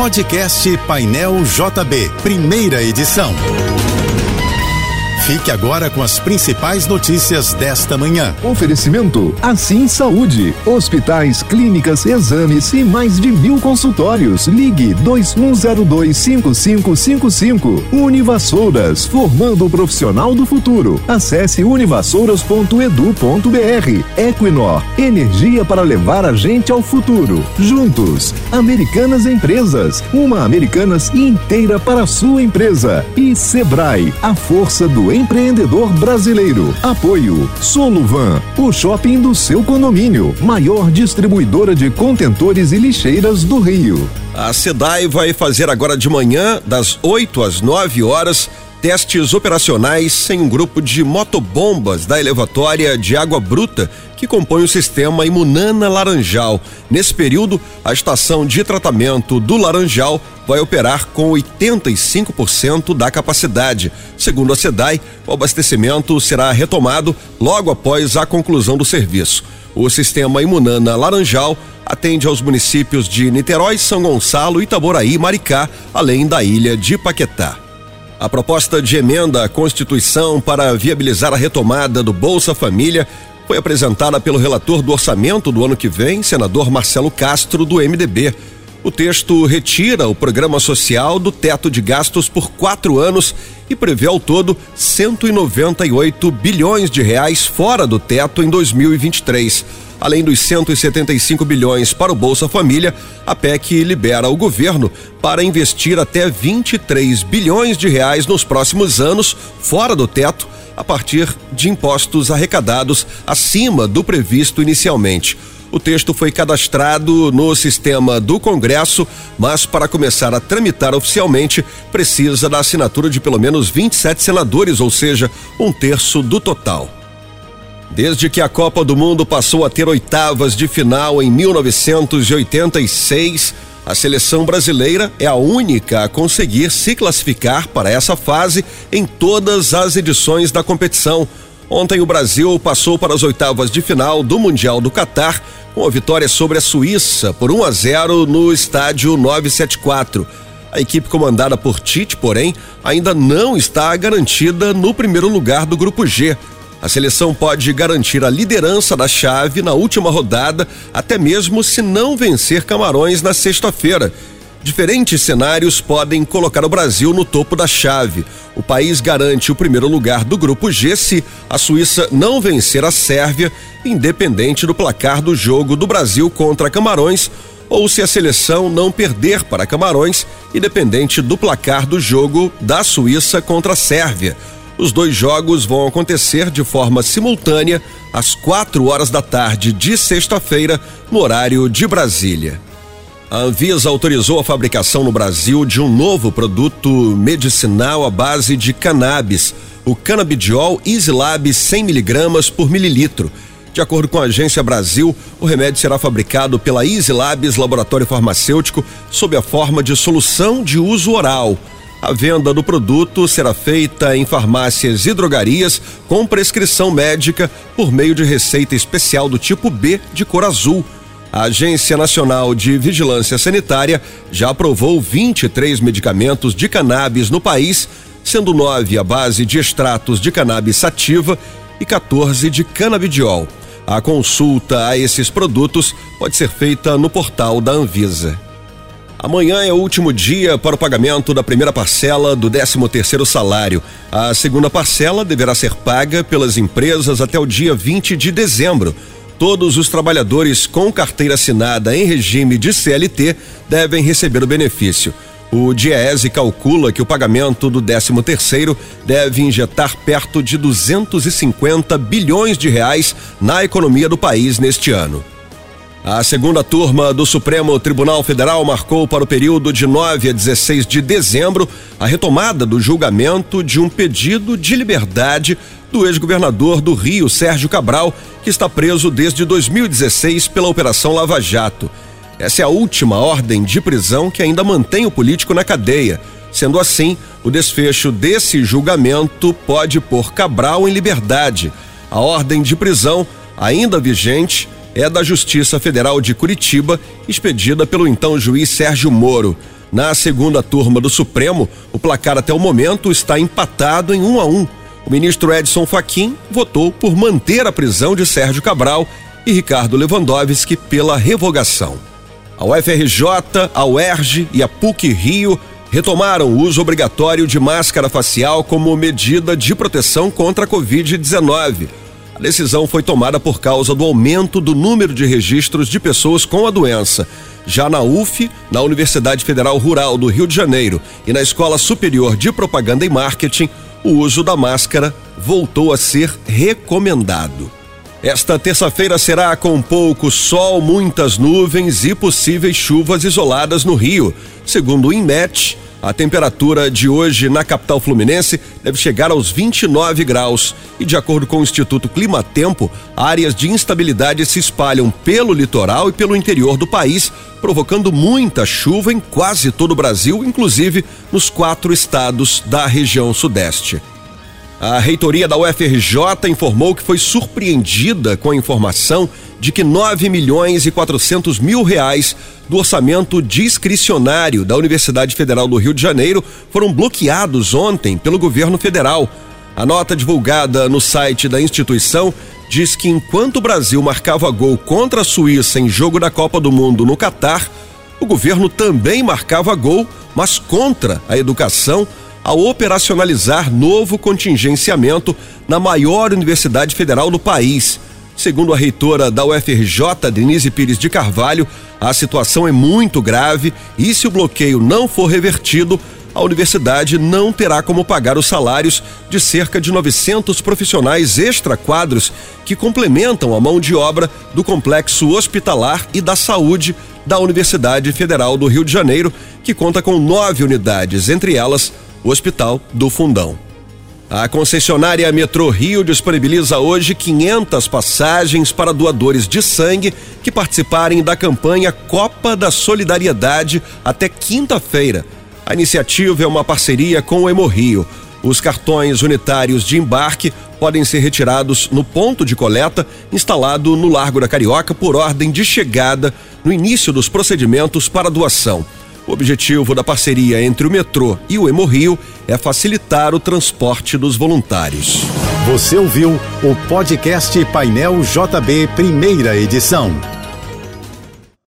Podcast Painel JB, primeira edição. Fique agora com as principais notícias desta manhã. Oferecimento Assim Saúde. Hospitais, clínicas, exames e mais de mil consultórios. Ligue 21025555. Univassouras, formando o profissional do futuro. Acesse univassouras.edu.br. Equinor, energia para levar a gente ao futuro. Juntos, Americanas Empresas. Uma Americanas inteira para a sua empresa. E Sebrae, a força do empreendedor brasileiro. Apoio Soluvan, o shopping do seu condomínio, maior distribuidora de contentores e lixeiras do Rio. A SEDAI vai fazer agora de manhã, das 8 às 9 horas, testes operacionais em um grupo de motobombas da elevatória de água bruta que compõe o sistema Imunana Laranjal. Nesse período, a estação de tratamento do Laranjal vai operar com 85% da capacidade. Segundo a SEDAI, o abastecimento será retomado logo após a conclusão do serviço. O sistema Imunana Laranjal atende aos municípios de Niterói, São Gonçalo, Itaboraí e Maricá, além da ilha de Paquetá. A proposta de emenda à Constituição para viabilizar a retomada do Bolsa Família foi apresentada pelo relator do orçamento do ano que vem, senador Marcelo Castro, do MDB. O texto retira o programa social do teto de gastos por quatro anos e prevê ao todo 198 bilhões de reais fora do teto em 2023. Além dos 175 bilhões para o Bolsa Família, a PEC libera o governo para investir até 23 bilhões de reais nos próximos anos fora do teto a partir de impostos arrecadados acima do previsto inicialmente. O texto foi cadastrado no sistema do Congresso, mas para começar a tramitar oficialmente, precisa da assinatura de pelo menos 27 senadores, ou seja, um terço do total. Desde que a Copa do Mundo passou a ter oitavas de final em 1986, a seleção brasileira é a única a conseguir se classificar para essa fase em todas as edições da competição. Ontem o Brasil passou para as oitavas de final do Mundial do Catar com a vitória sobre a Suíça por 1 a 0 no estádio 974. A equipe comandada por Tite, porém, ainda não está garantida no primeiro lugar do grupo G, a seleção pode garantir a liderança da chave na última rodada, até mesmo se não vencer Camarões na sexta-feira. Diferentes cenários podem colocar o Brasil no topo da chave. O país garante o primeiro lugar do grupo G se a Suíça não vencer a Sérvia, independente do placar do jogo do Brasil contra Camarões, ou se a seleção não perder para Camarões, independente do placar do jogo da Suíça contra a Sérvia. Os dois jogos vão acontecer de forma simultânea às quatro horas da tarde de sexta-feira, no horário de Brasília. A Anvisa autorizou a fabricação no Brasil de um novo produto medicinal à base de cannabis, o Cannabidiol Easylab 100 miligramas por mililitro. De acordo com a Agência Brasil, o remédio será fabricado pela Easylabs Laboratório Farmacêutico sob a forma de solução de uso oral. A venda do produto será feita em farmácias e drogarias com prescrição médica por meio de receita especial do tipo B de cor azul. A Agência Nacional de Vigilância Sanitária já aprovou 23 medicamentos de cannabis no país, sendo nove à base de extratos de cannabis sativa e 14 de canabidiol. A consulta a esses produtos pode ser feita no portal da Anvisa. Amanhã é o último dia para o pagamento da primeira parcela do 13 terceiro salário. A segunda parcela deverá ser paga pelas empresas até o dia 20 de dezembro. Todos os trabalhadores com carteira assinada em regime de CLT devem receber o benefício. O Diese calcula que o pagamento do 13 terceiro deve injetar perto de 250 bilhões de reais na economia do país neste ano. A segunda turma do Supremo Tribunal Federal marcou para o período de 9 a 16 de dezembro a retomada do julgamento de um pedido de liberdade do ex-governador do Rio, Sérgio Cabral, que está preso desde 2016 pela Operação Lava Jato. Essa é a última ordem de prisão que ainda mantém o político na cadeia. Sendo assim, o desfecho desse julgamento pode pôr Cabral em liberdade. A ordem de prisão, ainda vigente, é da Justiça Federal de Curitiba, expedida pelo então juiz Sérgio Moro. Na segunda turma do Supremo, o placar até o momento está empatado em 1 um a 1. Um. O ministro Edson Fachin votou por manter a prisão de Sérgio Cabral e Ricardo Lewandowski pela revogação. A UFRJ, a UERJ e a PUC Rio retomaram o uso obrigatório de máscara facial como medida de proteção contra a Covid-19. A decisão foi tomada por causa do aumento do número de registros de pessoas com a doença. Já na UF, na Universidade Federal Rural do Rio de Janeiro e na Escola Superior de Propaganda e Marketing, o uso da máscara voltou a ser recomendado. Esta terça-feira será com pouco sol, muitas nuvens e possíveis chuvas isoladas no Rio. Segundo o INMET, a temperatura de hoje na capital fluminense deve chegar aos 29 graus. E de acordo com o Instituto Climatempo, áreas de instabilidade se espalham pelo litoral e pelo interior do país, provocando muita chuva em quase todo o Brasil, inclusive nos quatro estados da região sudeste. A reitoria da UFRJ informou que foi surpreendida com a informação de que 9 milhões e 400 mil reais do orçamento discricionário da Universidade Federal do Rio de Janeiro foram bloqueados ontem pelo governo federal. A nota divulgada no site da instituição diz que enquanto o Brasil marcava gol contra a Suíça em jogo da Copa do Mundo no Catar, o governo também marcava gol, mas contra a educação a operacionalizar novo contingenciamento na maior universidade federal do país. Segundo a reitora da UFRJ, Denise Pires de Carvalho, a situação é muito grave e se o bloqueio não for revertido, a universidade não terá como pagar os salários de cerca de 900 profissionais extra-quadros que complementam a mão de obra do complexo hospitalar e da saúde da Universidade Federal do Rio de Janeiro, que conta com nove unidades, entre elas o Hospital do Fundão. A concessionária Metrô Rio disponibiliza hoje 500 passagens para doadores de sangue que participarem da campanha Copa da Solidariedade até quinta-feira. A iniciativa é uma parceria com o Hemorrio. Os cartões unitários de embarque podem ser retirados no ponto de coleta instalado no Largo da Carioca por ordem de chegada no início dos procedimentos para doação. O objetivo da parceria entre o metrô e o Hemorrio é facilitar o transporte dos voluntários. Você ouviu o podcast Painel JB, primeira edição.